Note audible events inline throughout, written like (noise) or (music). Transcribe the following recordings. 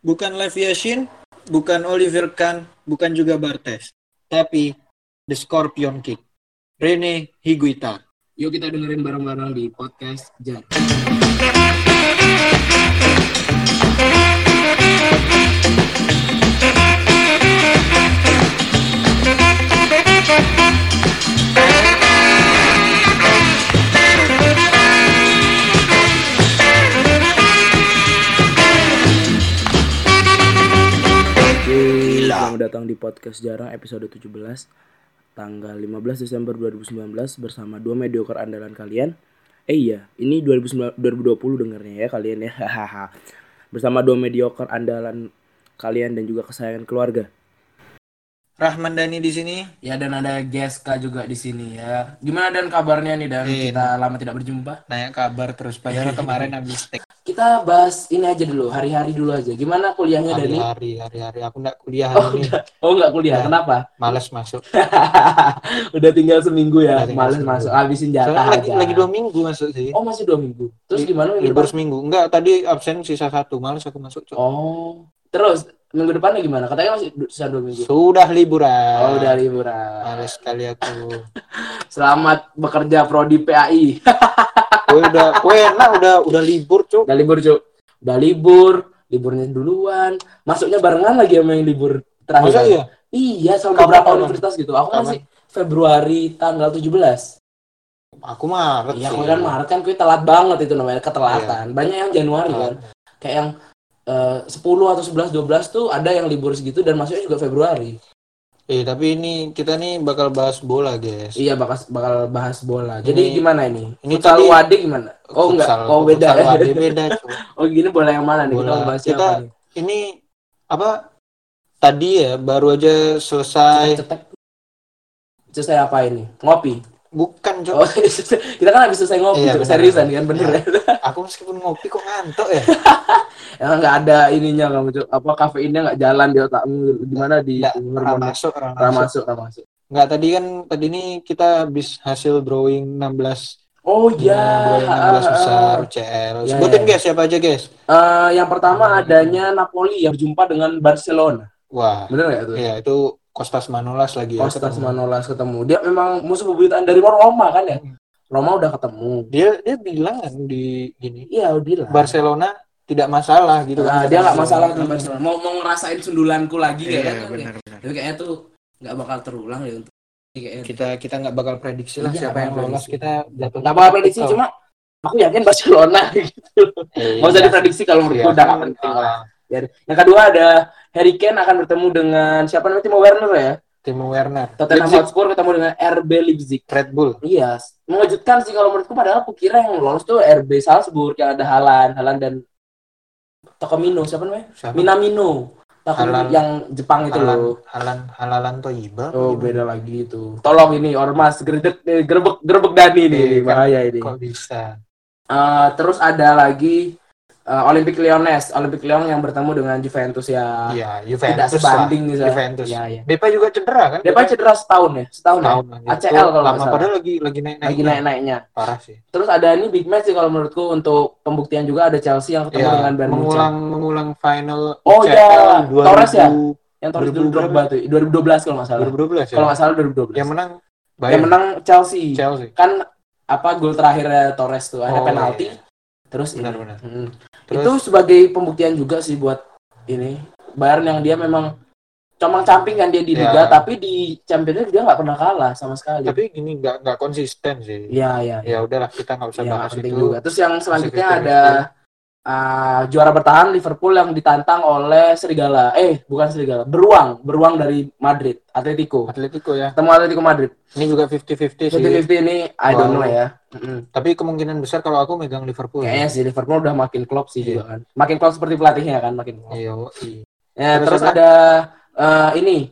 bukan Lev Yashin, bukan Oliver Kahn, bukan juga Bartes, tapi The Scorpion Kick, Rene Higuita. Yuk kita dengerin bareng-bareng di podcast Jar. Selamat datang di podcast Jarang episode 17 tanggal 15 Desember 2019 bersama dua mediocre andalan kalian. Eh iya, ini 2019 2020 dengernya ya kalian ya. Hahaha. bersama dua mediocre andalan kalian dan juga kesayangan keluarga. Rahman Dani di sini. Ya dan ada Geska juga di sini ya. Gimana dan kabarnya nih dan Eh, kita lama tidak berjumpa. Nanya kabar terus padahal (laughs) kemarin habis tek Kita bahas ini aja dulu, hari-hari dulu aja. Gimana kuliahnya Dani? hari-hari hari-hari aku enggak kuliah Oh, hari ini. udah. oh nggak kuliah, Ya. kenapa? Males masuk. (laughs) Udah tinggal seminggu ya, tinggal males seminggu. masuk, habisin jatah lagi, aja. lagi dua minggu masuk sih. Oh masih dua minggu. Terus Li- gimana Libur seminggu. Enggak, tadi absen sisa satu. Males aku masuk, Cok. Oh, terus minggu depannya gimana? Katanya masih sisa dua minggu. Sudah liburan. Oh udah liburan. Males sekali aku. (laughs) Selamat bekerja prodi PAI. Gue (laughs) udah, gue enak udah udah libur, Cok. udah libur cuk. Udah libur, liburnya duluan. Masuknya barengan lagi sama yang libur terakhir. Masa iya? Iya, sama Kapan, beberapa universitas gitu. Aku Kapan? masih Februari tanggal 17. Aku Maret Iya, kan Maret kan kuy telat banget itu namanya ketelatan. Banyak yang Januari kan. Kayak yang eh, 10 atau 11 12 tuh ada yang libur segitu dan masuknya juga Februari. Eh, tapi ini kita nih bakal bahas bola, guys. Iya bakal bakal bahas bola. Jadi Ini- gimana ini? ini Futsal tadi- Wade gimana? Oh enggak, Futsal- oh beda futsal. Wade (laughs) beda. Oh gini bola yang mana nih? Kita Bola. bahas Kita- siapa nih? Ini apa? Tadi ya baru aja selesai. Cetek. Selesai apa ini? Ngopi. Bukan, Cok. Oh, kita kan habis selesai ngopi, Iya, seriusan kan bener ya. (laughs) Aku meskipun ngopi kok ngantuk ya. (laughs) Emang nggak ada ininya kamu Cuk. Apa kafeinnya nggak jalan di otakmu gimana di Nggak, masuk, ra Ra masuk. masuk. Enggak, tadi kan tadi ini kita habis hasil drawing 16 Oh ya, iya. drawing 16 ah, besar ah. UCL. Iya, Sebutin iya. guys siapa aja, guys. Eh, yang pertama adanya Napoli yang berjumpa dengan Barcelona. Wah, Bener nggak tuh? ya itu Kostas Manolas lagi ya. Kostas ketemu. Manolas ketemu. Dia memang musuh bebuyutan dari Roma kan ya? Roma udah ketemu. Dia dia bilang kan di gini, Iya, udah lah. Barcelona tidak masalah gitu Nah, kan. dia nggak masalah dengan Barcelona. Mau mau ngerasain sundulanku lagi Iya, ya kan? benar benar. Tapi kayaknya tuh nggak bakal terulang ya untuk kayaknya. Kita kita nggak bakal prediksi lah Iya, siapa yang lolos prediksi. kita jatuh. Nggak bakal prediksi cuma aku yakin Barcelona (laughs) gitu. Eh, Nggak usah iya. diprediksi kalau menurutku Iya. udah nggak penting lah. Ah, Yang kedua ada Harry Kane akan bertemu dengan siapa namanya Timo Werner ya. Timo Werner, Tottenham Leipzig, Hotspur ketemu dengan RB Leipzig. Red Bull. Iya, mengejutkan sih kalau menurutku padahal aku kira yang lolos tuh RB Salzburg yang ada Halan, Halan dan Tokomino siapa namanya? Siapa? Minamino. Halan. yang Jepang itu Halan, loh. Halan, Halalan Toyiba. Oh, beda lagi itu. Tolong ini Ormas gredek eh, gerbek gerbek Dani Eh, kan. bahaya ini. Kok bisa? Eh, terus ada lagi eh, Olympic Lyonnais, Olympic Lyon yang bertemu dengan Juventus ya. Iya, Tidak Juventus sebanding lah. Juventus. Iya, iya. Depa juga cedera kan? Paling cedera setahun ya, setahun, tahun ya. lagi. ACL kalau nggak lama salah. padahal lagi lagi naik Lagi naik-naiknya. Parah sih. Terus ada ini big match sih kalau menurutku untuk pembuktian juga ada Chelsea yang ketemu Iya, dengan Bayern Munchen. mengulang mengulang final Oh, iya. Torres ya? 2000 Yang Torres 2000 dulu Drogba tuh, 2012 kalau nggak salah. 2012 ya. Kalau nggak salah 2012. Yang menang Yang Bayern menang Chelsea. Chelsea. Kan apa gol terakhirnya Torres tuh ada Oh, penalti. iya. Terus ini. Benar-benar. Mm. Terus Itu sebagai pembuktian juga sih buat ini Bayern yang dia memang comang camping kan dia di Ya. liga tapi di Champions League dia nggak pernah kalah sama sekali. tapi gini nggak nggak konsisten sih. Iya iya. Ya udahlah kita nggak usah Iya, bahas itu. juga. Terus yang selanjutnya ada uh, juara bertahan Liverpool yang ditantang oleh Serigala. Eh, bukan Serigala, Beruang, Beruang dari Madrid, Atletico. Atletico ya. Ketemu Atletico Madrid. Ini juga 50-50 sih. 50-50 ini I don't Wow. know ya. Mm-mm. Tapi kemungkinan besar kalau aku megang Liverpool. Kayaknya sih Liverpool udah makin klop sih Iya. juga kan. Makin klop seperti pelatihnya kan, makin klop. Iya. Ya, Terus terus, ada uh, ini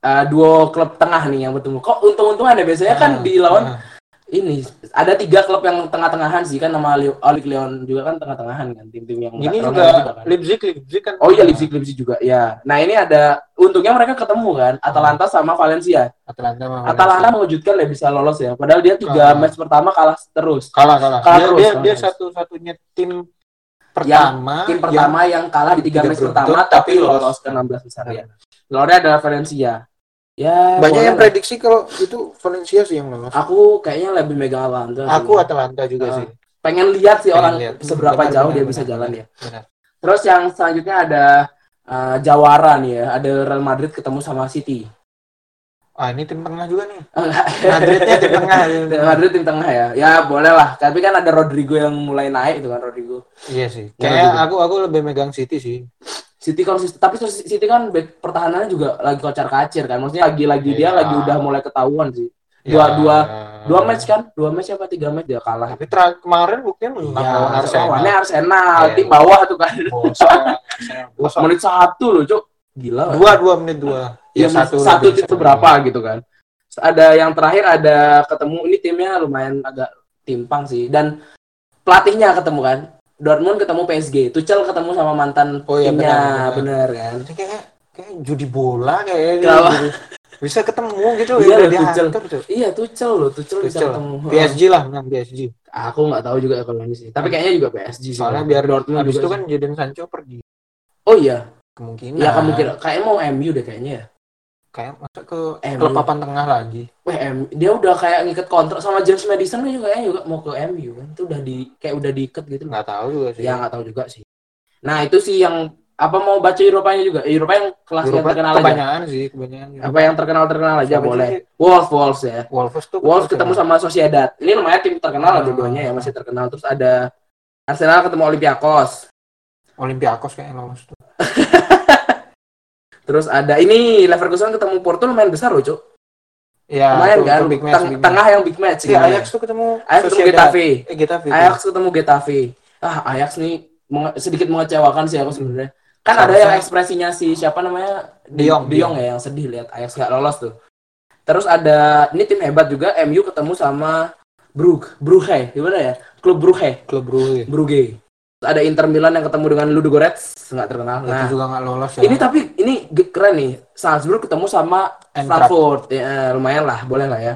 uh, duo klub tengah nih yang bertemu. Kok untung-untungan ya biasanya kan Ah, di lawan ah. Ini ada tiga klub yang tengah-tengahan sih kan nama Li- Olympic Lyon juga kan tengah-tengahan kan tim-tim yang Ini juga kan. Leipzig, Leipzig kan. Oh iya Leipzig Leipzig juga ya. Nah ini ada untungnya mereka ketemu kan Atalanta sama Valencia. Atalanta sama Atalanta mengejutkan ya bisa lolos ya. Padahal dia tiga Ah. match pertama kalah terus. kalah kalah. Kalah dia terus, dia, kalah dia satu-satunya tim pertama tim pertama yang, kalah di tiga match pertama tapi lolos. ke 16 besar ya. Lornya adalah Valencia. Ya, banyak yang lah. prediksi kalau itu Valencia sih yang lolos. Aku kayaknya lebih megang Atalanta. sih. Aku Atalanta juga Ah. sih. pengen lihat sih Pengen orang lihat. seberapa Benar, jauh benar, dia benar, bisa benar, jalan ya. Benar. Terus yang selanjutnya ada uh, Jawara nih ya, ada Real Madrid ketemu sama City. Ah ini tim tengah juga nih. Enggak. Madridnya tim tengah. (laughs) Real Madrid tim tengah ya. Ya boleh lah. Tapi kan ada Rodrigo yang mulai naik itu kan Rodrigo. Iya sih. Benar Kayak juga. aku aku lebih megang City sih. City konsisten, tapi City kan back pertahanannya juga lagi kocar kacir kan. Maksudnya lagi-lagi dia Iya. lagi udah mulai ketahuan sih. Dua Ya. dua dua match kan? Dua match apa tiga match dia kalah. Tapi terakhir kemarin buktinya menang Ya, lawan Arsenal. lawannya Arsenal, Iya. tim bawah tuh kan. (laughs) Bosok. Bosok. Menit satu loh, Cuk. Gila. Dua dua menit dua. ya, satu satu itu berapa gitu kan ada yang terakhir ada ketemu ini timnya lumayan agak timpang sih dan pelatihnya ketemu kan Dortmund ketemu PSG Tuchel ketemu sama mantan Oh, iya, timnya benar, bener kan kayak kayak judi bola kayak Kenapa? gitu. bisa ketemu gitu Iya, udah Tuchel. diatur tuh. iya Tuchel loh Tuchel, bisa Tuchel. ketemu PSG lah menang PSG. aku nggak tahu juga kalau ini sih tapi kayaknya juga PSG sih Soalnya biar Dortmund Habis itu kan Jadon Sancho pergi. oh iya Kemungkinan. ya kemungkinan kayaknya mau MU deh kayaknya ya Kayak masuk ke MU. klub papan tengah lagi. Wah, M- dia udah kayak ngikat kontrak sama James Madison kan juga kayaknya juga mau ke MU kan itu udah di kayak udah diikat gitu Nggak tahu juga sih. Ya nggak tahu juga sih. Nah itu sih yang apa mau baca Eropanya juga? Eropa yang kelas yang Eropa terkenal aja. kebanyakan sih, kebanyakan. Apa yang terkenal terkenal aja Siapa boleh. Wolves Wolves ya. Wolves tuh Wolves ketemu sama Sociedad. Ini lumayan tim terkenal lah Hmm. dua-duanya ya masih terkenal. Terus ada Arsenal ketemu Olympiakos. Olympiakos kayaknya lolos tuh. (laughs) Terus ada ini Leverkusen ketemu Porto lumayan besar loh, Cuk. Ya, lumayan kan? big match, Teng- big match. tengah yang big match. Iya, gitu. Ajax tuh ketemu Ajax ketemu. Getafe. Eh, Getafe. Ajax ketemu Getafe. Ah, Ajax nih menge- sedikit mengecewakan sih aku sebenarnya. Kan ada Seharusnya- yang ekspresinya si siapa namanya De Jong ya yang sedih lihat Ajax nggak lolos tuh. Terus ada ini tim hebat juga MU ketemu sama Brugge, Brugge gimana ya? Klub Brugge, klub Brugge. Brugge. Ada Inter Milan yang ketemu dengan Ludogorets nggak terkenal. Itu Nah, juga nggak lolos ya. ini tapi ini keren nih. Salzburg ketemu sama Eintracht. Frankfurt. Ya, lumayan lah, boleh lah ya.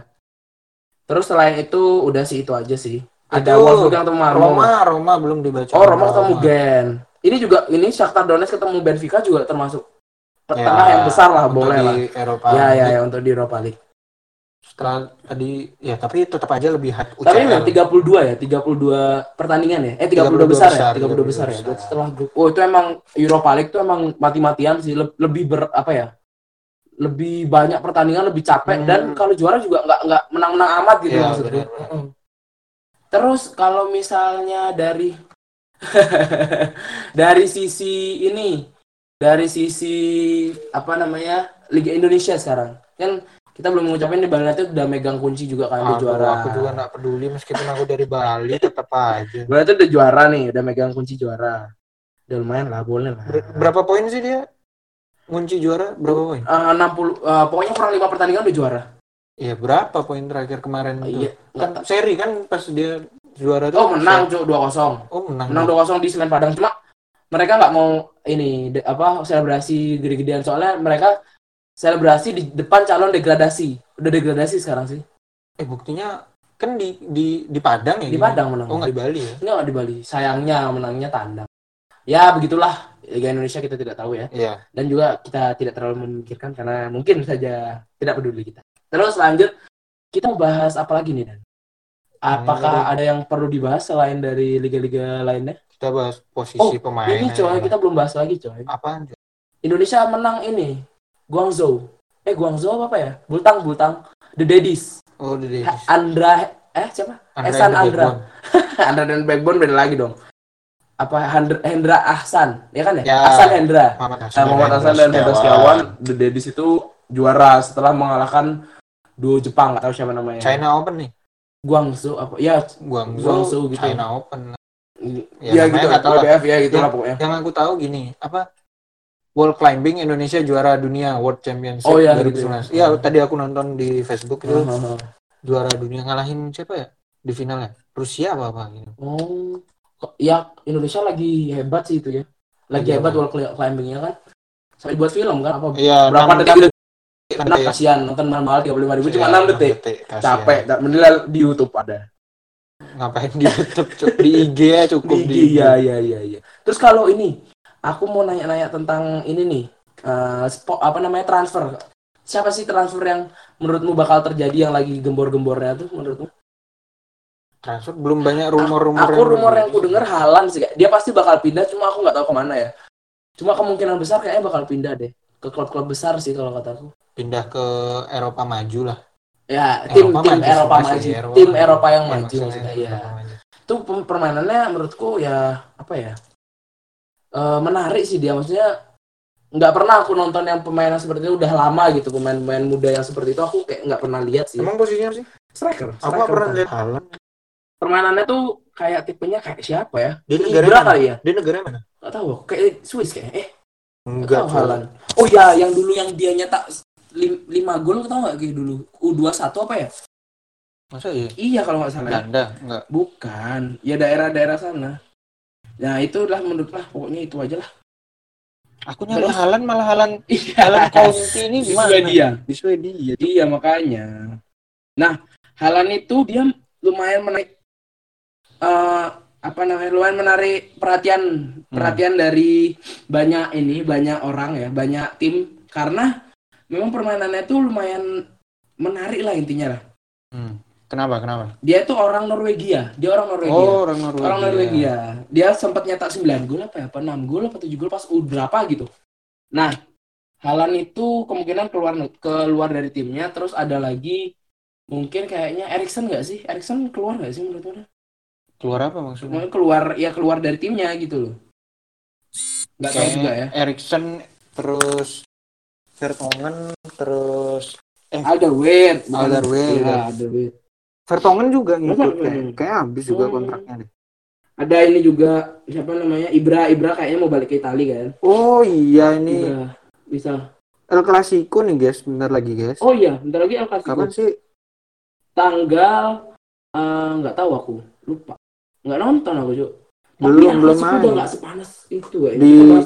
Terus selain itu udah sih itu aja sih. Ada Itu Wolfsburg yang ketemu. Roma, Roma belum dibaca. Oh, Roma ketemu Gen. Ini juga ini Shakhtar Donetsk ketemu Benfica juga termasuk Ya, tengah yang besar lah, boleh di lah. Eropa. Ya, ya, ya untuk di Europa League. Setelah tadi ya tapi tetap aja lebih Tapi UCL. memang 32 ya, 32 pertandingan ya. Eh 32, 32 besar, besar, ya, 32 besar, 32 ya. besar. Berarti setelah grup. Oh, itu emang Europa League itu emang mati-matian sih, Le- lebih ber apa ya? Lebih banyak pertandingan, lebih capek Hmm. dan kalau juara juga nggak nggak menang-menang amat gitu Iya, maksudnya. benar. Mm-mm. Terus kalau misalnya dari (laughs) dari sisi ini, dari sisi apa namanya Liga Indonesia sekarang, kan kita belum mengucapin nih Bali United udah megang kunci juga kan udah juara. aku juga nggak peduli meskipun aku dari Bali tetap aja. Bali United udah juara nih, udah megang kunci juara. Udah lumayan lah, boleh lah. Ber- berapa poin sih dia? Kunci juara berapa poin? Eh, 60 eh, pokoknya kurang lima pertandingan udah juara. Iya berapa poin terakhir kemarin itu? Iya, Kan seri kan pas dia juara tuh. Oh, menang, Cuk, 2-0. Oh menang. menang 2-0 di Semen Padang cuma mereka nggak mau ini de- apa selebrasi gede-gedean soalnya mereka selebrasi di depan calon degradasi udah degradasi sekarang sih Eh buktinya kan di di di Padang ya? di gimana? Padang menang Oh nggak di Bali ya? nggak di Bali sayangnya menangnya tandang ya begitulah Liga Indonesia kita tidak tahu ya Iya. dan juga kita tidak terlalu memikirkan karena mungkin saja tidak peduli kita terus lanjut kita bahas apa lagi nih Dan apakah Hmm. ada yang perlu dibahas selain dari liga-liga lainnya Kita bahas posisi Oh, pemain. ini coy kita belum bahas lagi coy Apaan? Indonesia menang ini Guangzhou. Eh Guangzhou apa ya? Bultang Bultang. The Daddies. Oh di Ha- Andra eh siapa? Ehsan Andra. (laughs) Andra dan Backbone beda lagi dong. Apa Hendra, Hendra Ahsan, ya kan ya? Ya. Ahsan Hendra. Muhammad Nah, Hasan. Muhammad Ahsan dan Hendra Setiawan, The Daddies itu juara setelah mengalahkan duo Jepang, nggak tahu siapa namanya. China Open nih. Guangzhou apa? Ya, Guangzhou, Guangzhou gitu. China Open. ya, namanya gitu. tahu. WBF ya gitu Ya. lah pokoknya. Yang aku tahu gini, apa? World Climbing Indonesia juara dunia World Championship Oh, iya, 2019. gitu. Iya, tadi aku nonton di Facebook itu Hahaha. juara dunia ngalahin siapa ya? Di finalnya. Rusia apa apa gitu. Oh, ya Indonesia lagi hebat sih itu ya. Lagi Lagi hebat cli- climbingnya kan. Sampai buat film kan apa? Iya, Berapa detik kan ya. kasihan nonton mahal tiga puluh lima ribu cuma Iya, enam detik. kasihan. Capek, tak mending di YouTube ada. ngapain di YouTube di IG ya cukup Di IG, iya iya iya iya. Terus kalau ini, aku mau nanya-nanya tentang ini nih, eh, spo- apa namanya transfer. Siapa sih transfer yang menurutmu bakal terjadi yang lagi gembor-gembornya tuh menurutmu? transfer belum banyak rumor-rumor Aku rumor yang ku denger Halan sih, dia pasti bakal pindah, cuma aku nggak tahu ke mana ya. Cuma kemungkinan besar kayaknya bakal pindah deh ke klub-klub besar sih kalau kataku. pindah ke Eropa maju lah Ya, tim Eropa tim maju Eropa maju, Eropa tim. Eropa yang Ya, maju maksudnya ya. Eropa maju. Itu permainannya menurutku ya apa ya? Eh, menarik sih dia. Maksudnya nggak pernah aku nonton yang pemain yang seperti itu. Udah lama gitu pemain-pemain muda yang seperti itu. Aku kayak nggak pernah lihat sih. Emang posisinya apa sih? Striker. Aku striker nggak pernah lihat. Permainannya tuh kayak tipenya kayak siapa ya? Dia negara Ibra mana? kali ya? Dia negara mana? Nggak tahu kayak Swiss kayak eh. Nggak enggak. Haaland. Oh ya yang dulu yang dia nyetak lim- lima gol tau nggak kayak dulu? U21 apa ya? Masa iya? Iya kalau nggak salah. Belanda enggak bukan. Ya daerah-daerah sana nah itulah menurut lah pokoknya itu aja lah aku nyari Terus? Haaland malah Haaland (laughs) iya Haaland Conte ini di gimana Swedia di Swedia Iya makanya. Nah, Halan itu dia lumayan menarik eh, apa namanya lumayan menarik perhatian perhatian dari banyak ini banyak orang ya banyak tim karena memang permainannya itu lumayan menarik lah intinya lah. Hmm. Kenapa kenapa Dia itu orang Norwegia, dia orang Norwegia. oh orang Norwegia Orang Norwegia. Dia sempat nyetak 9 gol apa ya? Apa 6 gol apa 7 gol pas U berapa gitu. Nah, Halan itu kemungkinan keluar keluar dari timnya terus ada lagi mungkin kayaknya Erikson nggak sih? Erikson keluar nggak sih menurut Anda? keluar apa maksudnya Mungkin keluar ya keluar dari timnya gitu loh. Nggak tahu Kayak juga ya. Erikson terus Vertonghen terus Alderweireld. bukan- Alderweireld, Iya, kan. Alderweireld. Vertonghen juga ngikut Masa? kayak kayak habis juga Hmm. kontraknya deh Ada ini juga siapa namanya? Ibra, Ibra kayaknya mau balik ke Italia kan. oh iya ini Ibra bisa. El Clasico nih guys bentar lagi guys Oh iya, bentar lagi El Clasico. kapan sih tanggal eh, nggak tahu aku lupa nggak nonton aku cuk tapi Belum, yang belum main. udah nggak sepanas itu ya Di-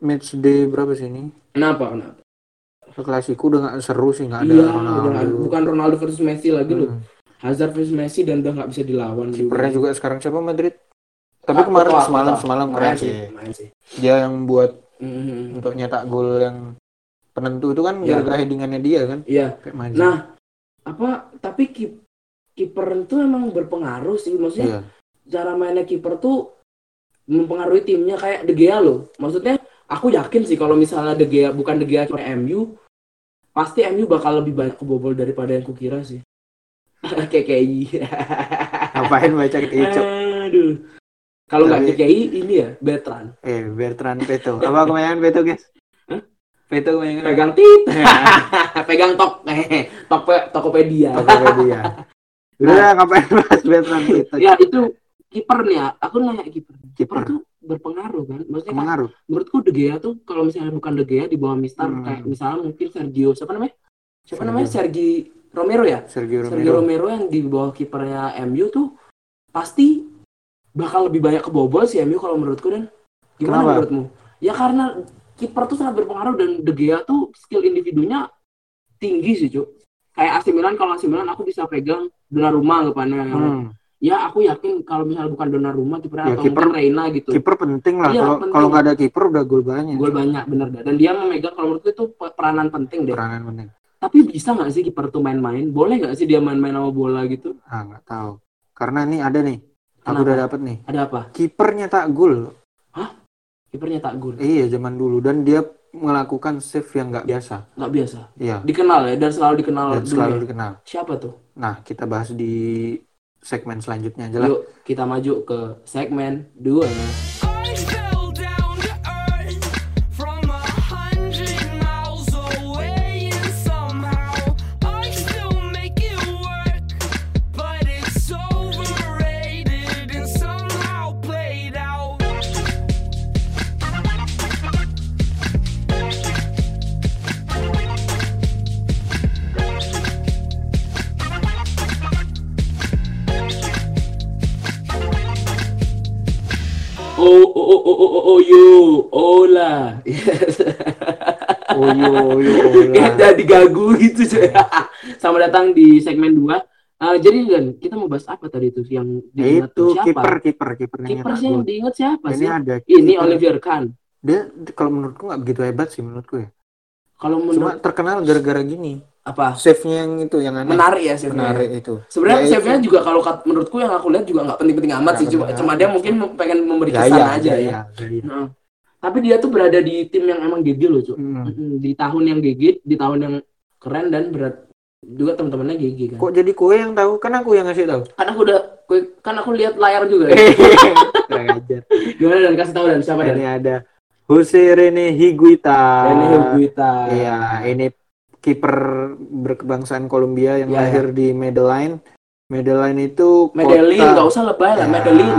match day berapa sih ini kenapa kenapa El Clasico udah nggak seru sih nggak ada iya Ronaldo bukan Ronaldo versus Messi lagi loh Hmm. Hazard versus Messi dan udah nggak bisa dilawan Kipernya juga. sekarang siapa Madrid. Tapi Aku kemarin semalam semalam keren sih dia yang buat Mhm. untuk nyetak gol yang penentu itu kan Iya. gara-gara headingannya dia kan. Iya. Nah apa tapi kip kiper itu emang berpengaruh sih. Maksudnya iya. cara mainnya kiper tuh mempengaruhi timnya kayak De Gea loh. Maksudnya aku yakin sih kalau misalnya De Gea bukan De Gea kiper MU, pasti MU bakal lebih banyak kebobol daripada yang kukira sih. (laughs) KKI. (laughs) ngapain baca kecok Aduh. Kalau nggak Tapi- KKI ini ya Bertrand. eh Bertrand Peto apa kemenangan Peto guys? Peto kemenangan Pegang tit. (laughs) Pegang tok. tok Tokopedia. Tokopedia udah ngapain bahas Bertrand Peto ya itu kiper nih ya. Aku nanya kiper. Kiper tuh berpengaruh kan. Maksudnya pengaruh menurutku De Gea tuh kalau misalnya bukan De Gea di bawah Mister Hmm. kayak misalnya mungkin Sergio siapa namanya siapa Sergio. namanya Sergi Romero ya? Sergio Sergio Romero Romero yang di bawah kipernya MU tuh pasti bakal lebih banyak kebobol sih MU kalau menurutku dan. Gimana Kenapa? menurutmu? Ya karena kiper tuh sangat berpengaruh dan De Gea tuh skill individunya tinggi sih cuk. Kayak AC Milan kalau AC Milan aku bisa pegang Donnarumma anggapannya Hmm. ya aku yakin kalau misalnya bukan Donnarumma kipernya Ya, atau kiper- Reina gitu. kiper penting lah. Iya, kalau nggak ada kiper udah gol banyak. Gol banyak bener dah. Dan dia memegang kalau menurutku itu pe- peranan penting deh. Peranan penting tapi bisa nggak sih kiper tuh main-main? Boleh nggak sih dia main-main sama bola gitu? Ah nggak tahu. Karena nih ada nih. Aku Kenapa? udah dapet nih. Ada apa? Kiper nyetak gol kipernya tak gol iya zaman dulu. Dan dia melakukan save yang nggak biasa. Nggak biasa? Iya. Dikenal ya? Dan selalu dikenal dan dunia. selalu dikenal. Siapa tuh? Nah kita bahas di segmen selanjutnya aja lah. Yuk kita maju ke segmen 2 I oh oh oh oh oh oh, oh you ola yes oyo oyo (laughs) Kayak olah. jadi gagu gitu cuy. (laughs) Sama datang di segmen 2 Ah, jadi Dan, kita mau bahas apa tadi itu yang diingat itu kiper kiper Kiper nyetak sih yang diingat siapa ini sih? ada Ini kiper. Olivier Kahn. dia kalau menurutku nggak begitu hebat sih menurutku ya Kalau cuma menurut terkenal gara-gara gini apa? save-nya yang itu yang aneh Menarik ya save menarik itu Sebenarnya Ya, save-nya juga kalau menurutku yang aku lihat juga nggak penting-penting amat Nggak sih. Cuma, cuma dia mungkin pengen memberi kesan aja gaya, ya. gaya. Nah, Tapi dia tuh berada di tim yang emang gigi loh, Cuk. Hmm. Di tahun yang gigi, di tahun yang keren dan berat juga teman-temannya gigi kan. kok jadi kue yang tahu kan aku yang ngasih tahu Kan aku udah kan aku lihat layar juga ya. (laughs) Gimana dan kasih tahu dan siapa dan? ini ada Jose Rene Higuita Rene Higuita. iya ini kiper berkebangsaan Kolombia yang Iya, lahir di Medellin Medellin itu Medellin, nggak usah lebay lah, Ya, Medellin.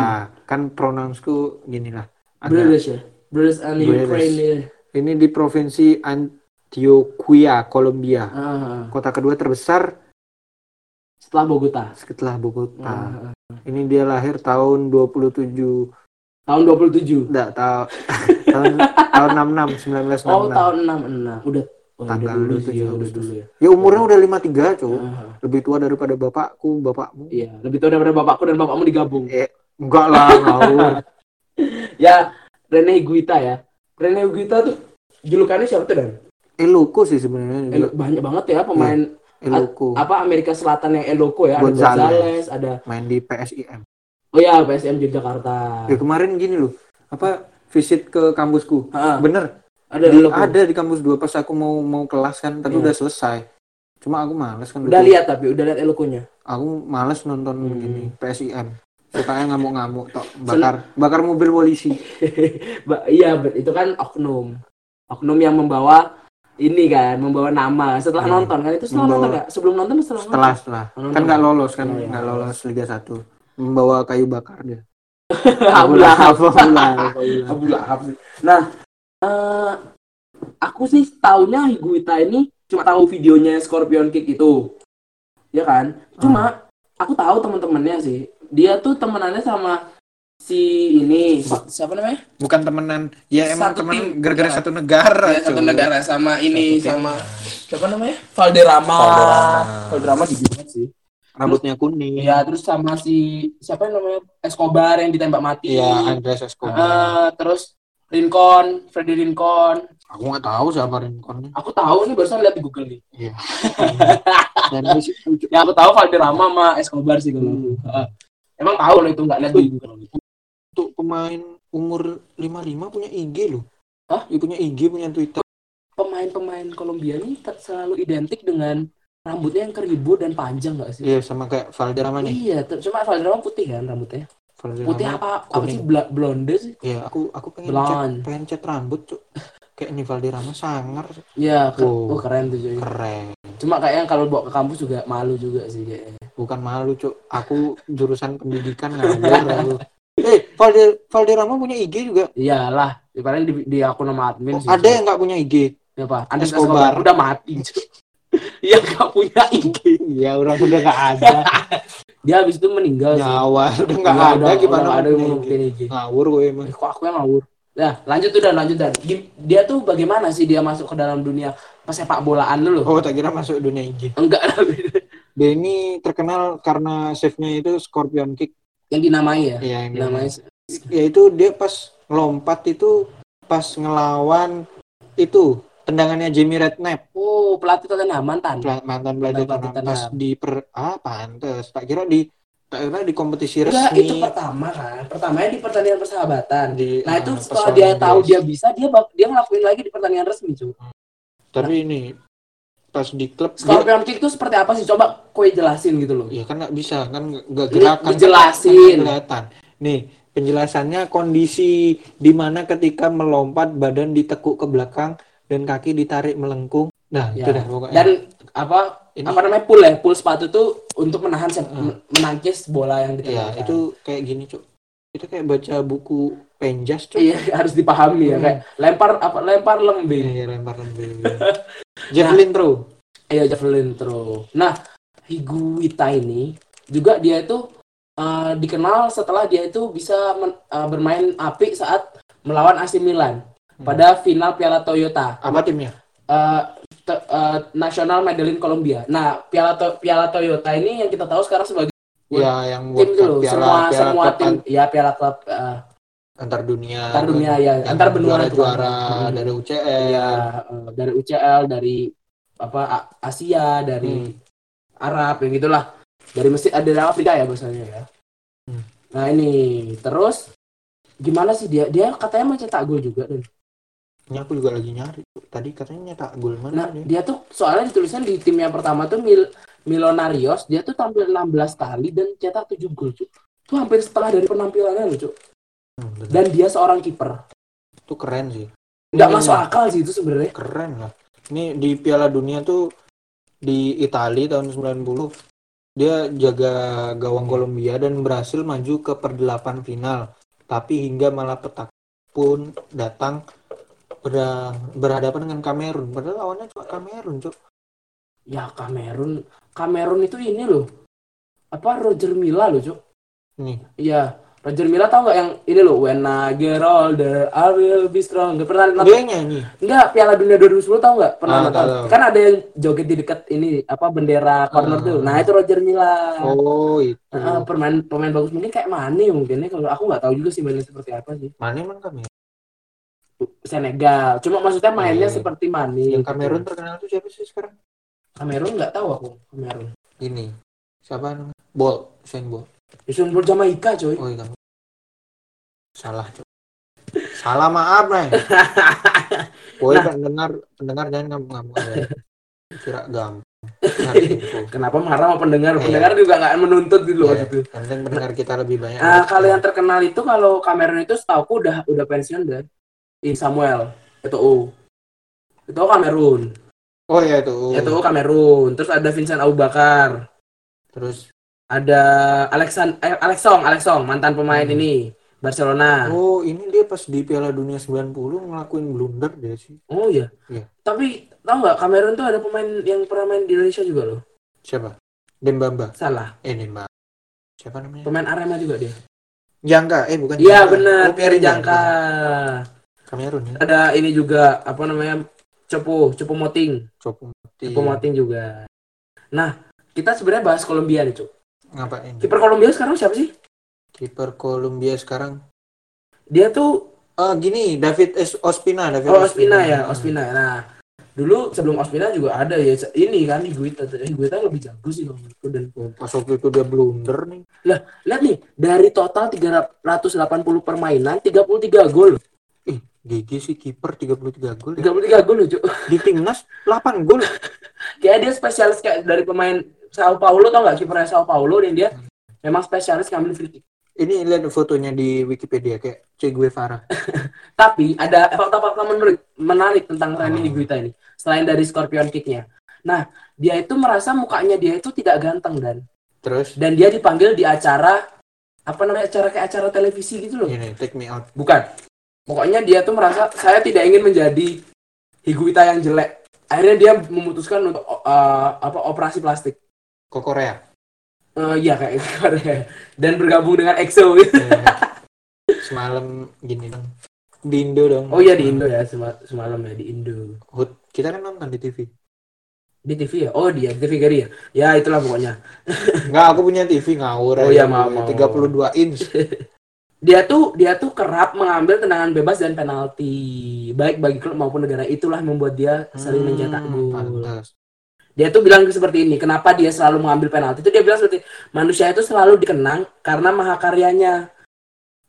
kan pronounsku gini lah British ya. British and. Ukraine. ya. ini di provinsi Antioquia Kolombia Ah, kota kedua terbesar setelah Bogota. setelah Bogota Ah, ini dia lahir tahun 27 tahun 27. enggak tahu tahun tahun 66 1966 Oh, tahun 66. Udah oh, Tanggal udah dulu 27 sih, ya, udah Agustus. dulu ya. ya umurnya udah 53 cuy Ah, lebih tua daripada bapakku bapakmu iya, lebih tua daripada bapakku dan bapakmu digabung. eh enggak lah (laughs) ngawur Ya, Rene Higuita ya. Rene Higuita tuh julukannya siapa tuh dan? Eluku sih sebenarnya. Elo- banyak banget ya pemain Eluku apa Amerika Selatan yang Eloko ya. Ada Gonzales. Gonzales, ada main di PSIM oh ya PSM Yogyakarta. ya kemarin gini loh apa visit ke kampusku Ah, bener ada Di- ada di kampus dua pas aku mau mau kelas kan tapi Iya. udah selesai cuma aku males kan Udah lihat tapi udah lihat Elokonya. aku males nonton Hmm. gini PSIM sukanya ngamuk-ngamuk tok (laughs) bakar bakar mobil polisi (laughs) Ba- iya, bet- itu kan oknum. Oknum yang membawa ini kan, membawa nama setelah Iya. nonton kan itu setelah Membawa- nonton nggak? Sebelum nonton atau setelah, setelah setelah Nonton. kan nggak lolos kan Oh, iya. nggak lolos Liga 1 membawa kayu bakar dia nonton? Abu Lahab. Abu Lahab. Abu Lahab. Nah, eh, aku sih taunya Higuita ini cuma tahu videonya Scorpion Kick itu. Ya kan? Cuma aku tahu teman-temannya sih. Dia tuh temenannya sama si ini siapa namanya? bukan temenan ya emang Satu temen tim. gara-gara Bukan. satu negara Ya, satu negara sama ini Satu tim. sama siapa namanya? Valderrama. Valderrama. Valderrama gigi banget sih. rambutnya kuning Iya, terus sama si siapa yang namanya Escobar yang ditembak mati. Iya, Andres Escobar. Eh, terus Lincoln, Freddy Lincoln. aku nggak tahu siapa Rincon. Aku tahu nih barusan lihat di Google nih. Iya. (laughs) Dan Ya aku tahu Valderrama sama Escobar sih kalau. Hmm. Heeh. Emang tahu loh itu nggak lihat di Google. untuk pemain umur 55 punya IG loh. Hah? Dia punya IG, punya Twitter. Pemain-pemain Kolombia ini selalu identik dengan rambutnya yang keribu dan panjang nggak sih? Iya, sama kayak Valderrama nih. Iya, cuma Valderrama putih kan rambutnya. Putih apa? Apa sih blonde sih? Iya, aku aku pengen Blonde. cat, pengen cat rambut, Cuk. Kayak ini Valderrama sangar. Iya, ke- Wow. oh, keren tuh cuy. keren. Cuma kayaknya kalau bawa ke kampus juga malu juga sih kayaknya. Bukan malu, Cuk. Aku jurusan pendidikan ngawur (laughs) aku. Eh, Valder Valderrama punya IG juga. Iyalah, ya, paling di, di akun nama admin Oh, sih. ada yang nggak punya IG? Siapa? Andres Escobar. Escobar. Udah mati. cuy. Iya (laughs) nggak punya IG. Iya, orang udah nggak ada. (laughs) Dia habis itu meninggal sih. Nyawa udah nggak ada udah- gimana udah ada yang bikin IG. Ngawur gue emang. Eh, kok aku yang ngawur. Nah, lanjut tuh dan lanjut dan. Dia tuh bagaimana sih dia masuk ke dalam dunia pesepak bolaan dulu? Oh, tak kira masuk dunia IG. Enggak (laughs) Dia ini terkenal karena save-nya itu scorpion kick. yang dinamai ya. Iya, yang Dinamai. Ya itu dia pas ngelompat itu pas ngelawan itu tendangannya Jamie Redknapp Oh, pelatih Tottenham mantan. pela- mantan pelatih Tottenham. Pas di per ah pantes tak kira di tak kira di kompetisi Enggak, resmi itu pertama kan. Pertamanya di pertandingan persahabatan. di Nah, itu ah, setelah dia tahu dia bisa, dia dia ngelakuin lagi di pertandingan resmi, cuy. tapi ini pas di klub dia, Scorpion kick itu seperti apa sih? Coba kue jelasin gitu loh. ya kan nggak bisa kan nggak gerakan kan dijelasin. nggak kelihatan nih penjelasannya kondisi di mana ketika melompat badan ditekuk ke belakang dan kaki ditarik melengkung nah Ya. itu dah pokoknya Dan apa Ini- apa namanya pull ya? Pull sepatu tuh untuk menahan Hmm. menangkis bola yang Iya, ditendangkan. itu kayak gini, Cuk. Itu kayak baca buku penjas, Cuk. Iya, (laughs) harus dipahami ya Hmm. kayak lempar apa lempar lembing. Iya, lempar lembing. (laughs) Javelin throw. Iya, javelin throw. Nah, Higuita ini juga dia itu uh, dikenal setelah dia itu bisa men- uh, bermain apik saat melawan AC Milan Hmm. Pada final Piala Toyota. Apa timnya? Uh, to- eh, nasional Medellin Kolombia. Nah, Piala To- Piala Toyota ini yang kita tahu sekarang sebagai Ya, yang tim World itu Cup, loh, piala, semua piala semua klub tim an- ya Piala klub eh, antar dunia. antar dunia ya, antar benua itu kan. juara-juara Hmm. dari UCL. ya eh, dari UCL dari apa Asia dari Hmm. Arab yang gitulah dari Mesir ada dari Afrika ya bahasanya ya Hmm. nah ini terus gimana sih dia dia katanya mau cetak gol juga dan Ini aku juga lagi nyari. Tadi katanya nyetak gol nah mana dia? dia tuh soalnya dituliskan di tim yang pertama tuh Mil Milonarios dia tuh tampil 16 kali dan cetak 7 gol cuy itu hampir setengah dari penampilannya loh cuy Hmm, bener. dan dia seorang kiper itu keren sih. nggak Ini masuk akal sih itu sebenarnya Keren lah. Ini di Piala Dunia tuh di Italia tahun 90 dia jaga gawang Kolombia dan berhasil maju ke perdelapan final. Tapi hingga malah petak pun datang ber- berhadapan dengan Kamerun. Padahal lawannya cuma Kamerun, Cuk. ya Kamerun Kamerun itu ini loh apa Roger Milla loh cuy Nih, Iya, Roger Milla tau nggak yang ini loh, When I get older, I will be strong. Gak pernah nonton? dia nyanyi. Enggak, Piala Dunia 2010 tau nggak? Pernah Ah, nonton? Kan ada yang joget di dekat ini, apa bendera corner Ah. tuh. Nah itu Roger Milla. Oh, itu. Ah, pemain pemain bagus mungkin kayak Mane mungkin ya. Kalau aku nggak tahu juga sih mainnya seperti apa sih. Mana emang Kamerun? Senegal. Cuma maksudnya mainnya Eh, seperti Mane. Yang gitu. Kamerun terkenal tuh siapa sih sekarang? Kamerun nggak tahu aku. Kamerun. Ini. Siapa namanya? Bolt, Usain Bolt. Usain Bolt Jamaika coy. Oh iya. Salah, Cuk. Salah maaf, Nay. (laughs) Woi, Nah. pendengar, pendengar jangan ngamuk-ngamuk. Kira (laughs) info. Kenapa marah sama pendengar? Iya. Pendengar juga nggak menuntut gitu loh Iya, gitu. Penting pendengar kita lebih banyak. Nah, kalau yang terkenal itu kalau Cameron itu setahu udah udah pensiun deh. Ini Samuel, itu U. Itu Kamerun. Oh iya itu. Itu Kamerun. Terus ada Vincent Abu Bakar. Terus Ada Alexan eh, Alexong, Alexong mantan pemain Hmm. ini Barcelona. oh, ini dia pas di Piala Dunia 90 ngelakuin blunder dia sih. Oh iya. Iya. Tapi tahu nggak Kamerun tuh ada pemain yang pernah main di Indonesia juga loh. Siapa? Dembamba. Salah. Eh, Dembamba. Siapa namanya? Pemain Arema juga dia. Jangka. Eh, bukan Iya benar, Oh, Pierre Jangka. Kamerun ya. Ada ini juga apa namanya? Cepu, Cepu Moting. Copo Cepu Moting juga. Nah, kita sebenarnya bahas Kolombia nih, Cuk. Ngapain? Kiper Kolombia sekarang siapa sih? Kiper Kolombia sekarang. Dia tuh Oh, gini, David S. Ospina, David oh Ospina ya, Ospina. Nah, dulu sebelum Ospina juga ada ya ini kan Higuita. Higuita lebih jago sih kalau menurutku dan Pas waktu itu dia blunder nih. lihat nih dari total 380 permainan 33 gol. Gigi sih kiper 33 gol. ya. 33 gol loh, Cuk. Di timnas 8 gol. (laughs) Kayak dia spesialis kayak dari pemain Sao Paulo tau nggak kipernya Sao Paulo dan dia memang spesialis ngambil free kick. Ini lihat fotonya di Wikipedia kayak Che Guevara. (laughs) Tapi ada fakta-fakta menarik, menarik tentang Rene Oh. Higuita ini. Selain dari scorpion kicknya. Nah, dia itu merasa mukanya dia itu tidak ganteng dan Terus dan dia dipanggil di acara apa namanya acara kayak acara televisi gitu loh. ini take me out. Bukan. Pokoknya dia tuh merasa saya tidak ingin menjadi Higuita yang jelek. Akhirnya dia memutuskan untuk uh, apa operasi plastik. Ke Korea. Eh, iya kayak gitu. dan bergabung dengan EXO gitu. (laughs) Semalam gini dong. Di Indo dong. Oh iya di Indo ya sema- semalam ya di Indo. Hut. Kita kan nonton di TV. Di TV ya? Oh dia TV Gari ya? Ya itulah pokoknya. Enggak, aku punya TV ngawur. Oh aja. iya, maaf, maaf. 32 inch. (laughs) Dia tuh dia tuh kerap mengambil tendangan bebas dan penalti baik bagi klub maupun negara. Itulah membuat dia sering mencetak Hmm, gol. pantas. Dia tuh bilang seperti ini. Kenapa dia selalu mengambil penalti? Itu dia bilang seperti manusia itu selalu dikenang karena mahakaryanya.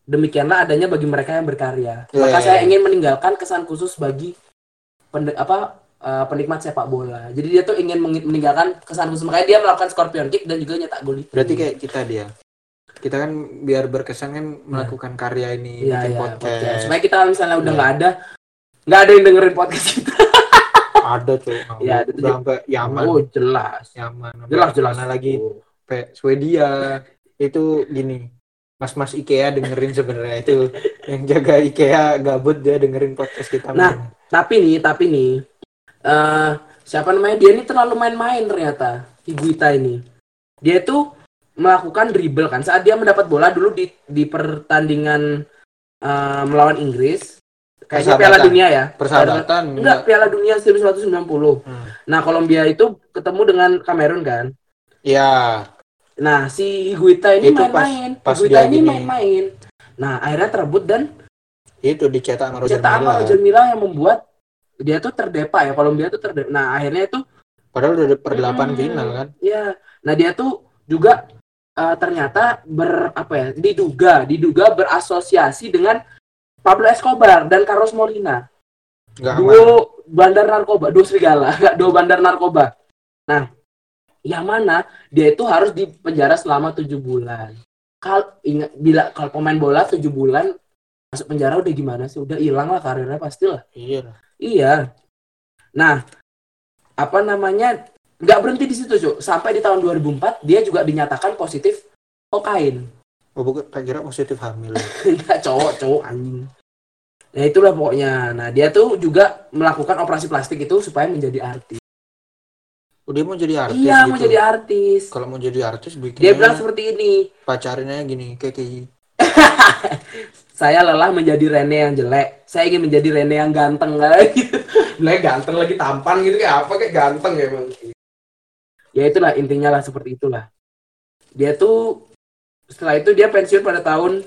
Demikianlah adanya bagi mereka yang berkarya. Ya, Maka ya, saya ya. ingin meninggalkan kesan khusus bagi pende- apa eh, penikmat sepak bola. Jadi dia tuh ingin meninggalkan kesan khusus. Makanya dia melakukan scorpion kick dan juga nyetak gol. Berarti kayak kita dia. Kita kan biar berkesan kan melakukan karya ini Iya, bikin iya, podcast. podcast. Supaya kita misalnya udah Iya. nggak ada, nggak ada yang dengerin podcast kita. Ada tuh. (laughs) Iya, ada tuh. Udah sampai Yaman. Oh jelas, Yaman. jelas jelas. Mana lagi Oh. sampai Swedia. Itu gini. Mas-mas IKEA dengerin sebenarnya itu (laughs) yang jaga IKEA gabut dia dengerin podcast kita. Nah. Tapi nih, tapi nih, eh siapa namanya dia ini terlalu main-main ternyata. Higuita ini, dia itu melakukan dribble kan saat dia mendapat bola dulu di di pertandingan eh, melawan Inggris Kayaknya. Piala Dunia ya. Persahabatan, Enggak. Piala Dunia 1990. Hmm. Nah, Kolombia itu ketemu dengan Kamerun kan. Ya, Nah, si Higuita ini main-main. Higuita ini main-main. Nah, akhirnya terebut dan itu dicetak sama Roger cetak sama. Roger Milla yang membuat dia tuh terdepa ya. Kolombia tuh terdepa. Nah, akhirnya itu Padahal udah per delapan Hmm, final kan. Iya. Nah, dia tuh juga eh, ternyata ber apa ya? Diduga, diduga berasosiasi dengan Pablo Escobar dan Carlos Molina. Enggak aman. duo bandar narkoba, duo serigala, (laughs) enggak duo bandar narkoba. Nah, yang mana dia itu harus dipenjara selama tujuh bulan. Kal ingat bila kalau pemain bola tujuh bulan masuk penjara udah gimana sih? Udah hilang lah karirnya pastilah. Iya. Iya. Nah, apa namanya? Nggak berhenti di situ, Cuk. Sampai di tahun 2004 dia juga dinyatakan positif kokain. Oh, bukan, tak kira positif hamil. (laughs) Enggak cowok, cowok anjing. Nah, itulah pokoknya. Nah, dia tuh juga melakukan operasi plastik itu supaya menjadi artis. Oh, dia mau jadi artis iya, gitu. mau jadi artis. Kalau mau jadi artis bikin Dia bilang seperti ini, pacarnya gini kayak kayak (laughs) saya lelah menjadi Rene yang jelek. Saya ingin menjadi Rene yang ganteng (laughs) lagi. Bilangnya ganteng lagi tampan gitu kayak apa kayak ganteng ya emang. Ya itulah intinya lah seperti itulah. Dia tuh setelah itu dia pensiun pada tahun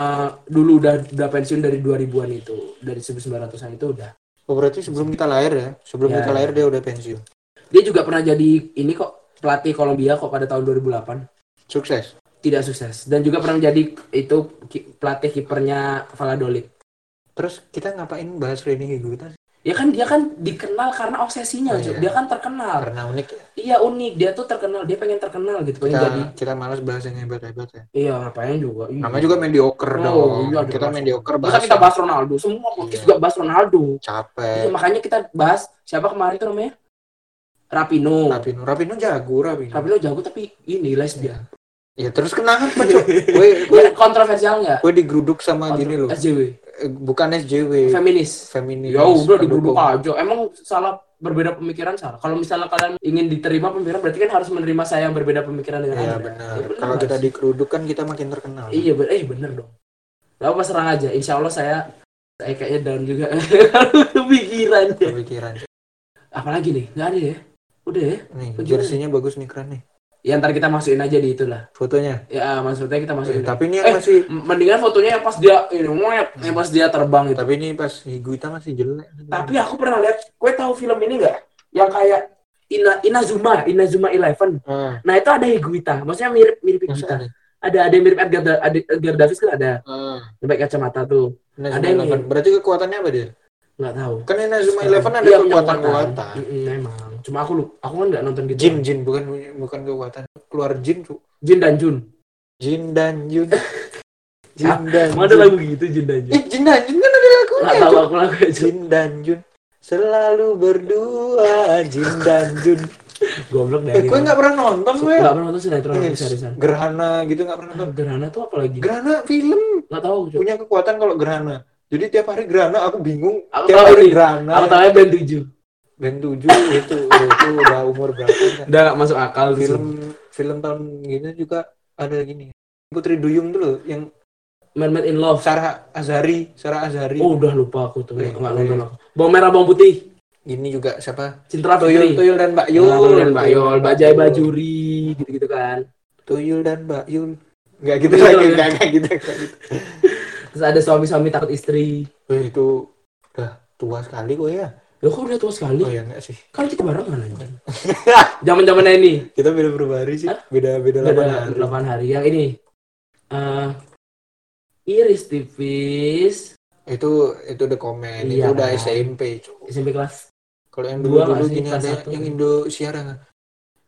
eh, dulu udah udah pensiun dari 2000-an itu, dari 1900-an itu udah. Oh, berarti sebelum kita lahir ya? Sebelum Ya, kita lahir dia udah pensiun. Dia juga pernah jadi ini kok pelatih Kolombia kok pada tahun 2008. Sukses. Tidak sukses dan juga pernah menjadi itu pelatih kipernya Valladolid. Terus kita ngapain bahas Reni Higuita? Ya kan dia kan dikenal karena obsesinya, Oh, iya. Dia kan terkenal. Karena unik ya. Iya unik, dia tuh terkenal, dia pengen terkenal gitu, pengen Kita, jadi. kita malas bahas yang hebat-hebat ya. Iya, ngapain juga. Iya. Namanya juga mediocre Oh, dong. iya, kita jelas. mediocre Masa bahas. kita yang bahas Ronaldo, semua podcast Iya. juga bahas Ronaldo. Iya, capek. makanya kita bahas siapa kemarin tuh namanya? Rapino. Rapino, Rapino jago Rapino. Rapino jago tapi ini lesbian. Ya terus kenapa cok? (laughs) Gue gue Ya, kontroversial nggak? gue digeruduk sama gini loh. SJW, Eh, Bukan SJW, feminis. feminis. Ya udah digeruduk aja. Emang salah berbeda pemikiran salah. Kalau misalnya kalian ingin diterima pemikiran berarti kan harus menerima saya yang berbeda pemikiran dengan Iya Anda. benar. Ya, benar, Kalau kita digeruduk kan kita makin terkenal. Iya, be- eh bener dong. Gak apa serang aja. Insya Allah saya saya kayaknya down juga. (laughs) Kepikiran. Kepikiran. Apalagi nih? Gak ada ya? Udah ya? Nih, jersinya bagus nih keren nih. Ya ntar kita masukin aja di itulah. Fotonya. Ya maksudnya kita Eh, masukin. tapi ini yang Eh, masih Mendingan fotonya yang pas dia ini ngoyak, yang pas dia terbang itu. tapi ini pas Higuita masih jelek. Tapi aku pernah lihat, gue tahu film ini nggak? Yang kayak Ina Inazuma, Inazuma Eleven. Ah, Nah itu ada Higuita, maksudnya mirip mirip Higuita. ada? Ada ada yang mirip Edgar, Da- Edgar Davis kan ada, yang pakai kacamata tuh. Inazuma Ada yang. Berarti kekuatannya apa dia? Nggak tahu. Kan Inazuma Eleven ada Iya, punya kekuatan-kekuatan. Mm-mm, emang. Cuma aku lu, aku kan nggak nonton gitu. Jin, Jin bukan bukan kekuatan. Keluar Jin tuh. Jin dan Jun. Jin dan Jun. (laughs) Jin dan Jun. lagu gitu Jin dan Jun. Eh, Jin dan Jun kan ada lagunya. Nggak tahu aku lagu. Jin dan Jun selalu berdua Jin dan Jun. Goblok deh. Eh, gue nggak pernah nonton gue. Nggak pernah nonton sinetron seriusan. Gerhana gitu nggak pernah nonton. Gerhana tuh apa lagi? Gerhana film Nggak tahu. Cuk. punya kekuatan kalau gerhana. Jadi tiap hari gerhana aku bingung. Aku tiap hari gerhana. Aku tahu band 7. Band 7 itu itu udah umur berapa kan? Udah nggak masuk akal. Film film tahun gitu juga ada gini. Putri Duyung loh yang Mermaid in Love. Sarah Azhari, Sarah Azhari. Oh udah lupa aku tuh. Eh, Nggak eh. nonton aku. Bawang merah bawang putih. Ini juga siapa? Tuyul, Fitri. Tuyul dan Mbak Yul. Tuyul dan Mbak Yul. Bajai Bajuri. Gitu-gitu kan. Tuyul dan Mbak Yul. Enggak gitu Tuyul, lagi, enggak kayak gitu. nggak gitu. Terus ada suami-suami takut istri. Eh, itu udah tua sekali kok ya. Loh kok udah tua sekali? Oh ya enggak sih. Kan kita barengan aja. (laughs) Zaman-zaman ini. Kita beda berapa hari sih? Hah? Beda 8 hari. 8 hari. Yang ini. eh Iris tipis. Itu itu udah komen, Iya. itu udah SMP. Cuk. SMP kelas. Kalau yang dulu dulu gini ada yang Indo siaran.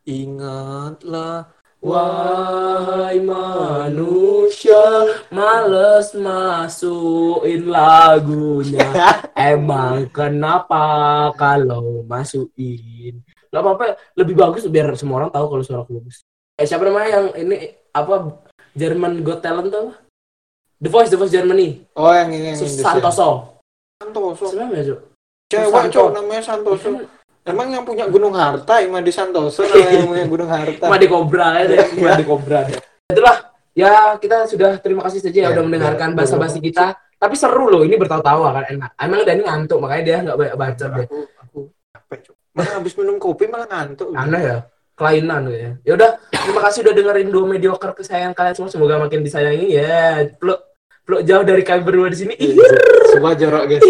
Ingatlah Wahai manusia, males masukin lagunya. (laughs) Emang kenapa kalau masukin? Gak apa-apa, lebih bagus biar semua orang tahu kalau suara aku bagus. Eh siapa namanya yang ini apa German Got Talent tuh? The Voice, The Voice Germany. Oh yang ini yang. Santoso. Santoso. Siapa Cuk? Cewek cowok namanya Santoso. Emang yang punya Gunung Harta Imadi Santoso (laughs) yang punya Gunung Harta. Made Cobra ya, Made Cobra. Itulah ya kita sudah terima kasih saja ya, Ya, udah mendengarkan ya, bahasa basi kita Tapi seru loh, ini bertawa-tawa kan enak. Emang Dani ngantuk, makanya dia nggak banyak baca deh. aku aku capek malah habis minum kopi malah ngantuk Aneh ya, kelainan ya. Ya udah, terima kasih udah dengerin dua mediocre kesayangan kalian semua. Semoga makin disayangi ya. Peluk, peluk jauh dari kalian berdua di sini. Ih, semua jorok guys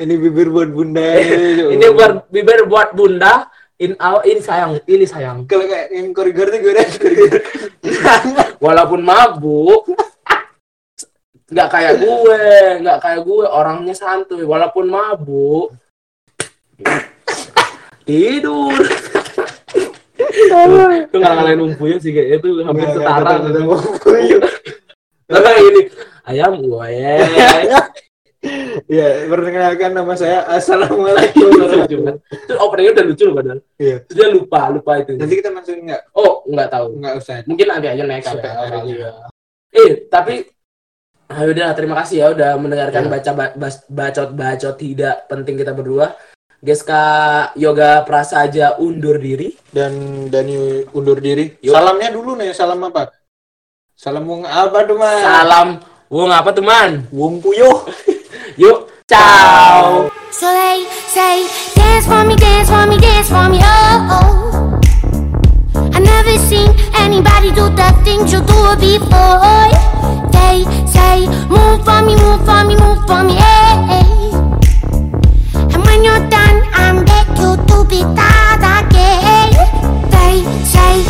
ini, bibir buat bunda Iya. ini buat bibir buat bunda. In, aw- ini sayang, ini sayang. kalau kayak yang korigor tuh gue udah Walaupun mabuk, nggak kayak gue, nggak kayak gue. Orangnya santuy. Walaupun mabuk, tidur. itu nggak ngalahin umpunya sih kayaknya itu hampir setara. Tapi ini ayam gue ya. perkenalkan nama saya assalamualaikum itu openingnya udah lucu loh padahal. Iya. Terus Dia lupa, lupa itu. nanti kita masukin nggak Oh, nggak tahu. nggak usah Mungkin nanti aja naik Suka ya. Iya. Eh, tapi ah, udah terima kasih ya udah mendengarkan Ya. baca ba- bas- bacot-bacot tidak penting kita berdua. Geska Yoga Prasaja undur diri. dan Dani undur diri salamnya dulu nih salam apa salam wong apa tuh mas Salam Wong apa teman? wong puyuh (laughs) Yuk, ciao. So they say, dance for me, dance for me, dance for me, oh. oh. I never seen anybody do the things you do before. They say, move for me, move for me, move for me, hey. hey. And when you're done, I beg you to be that again. They say,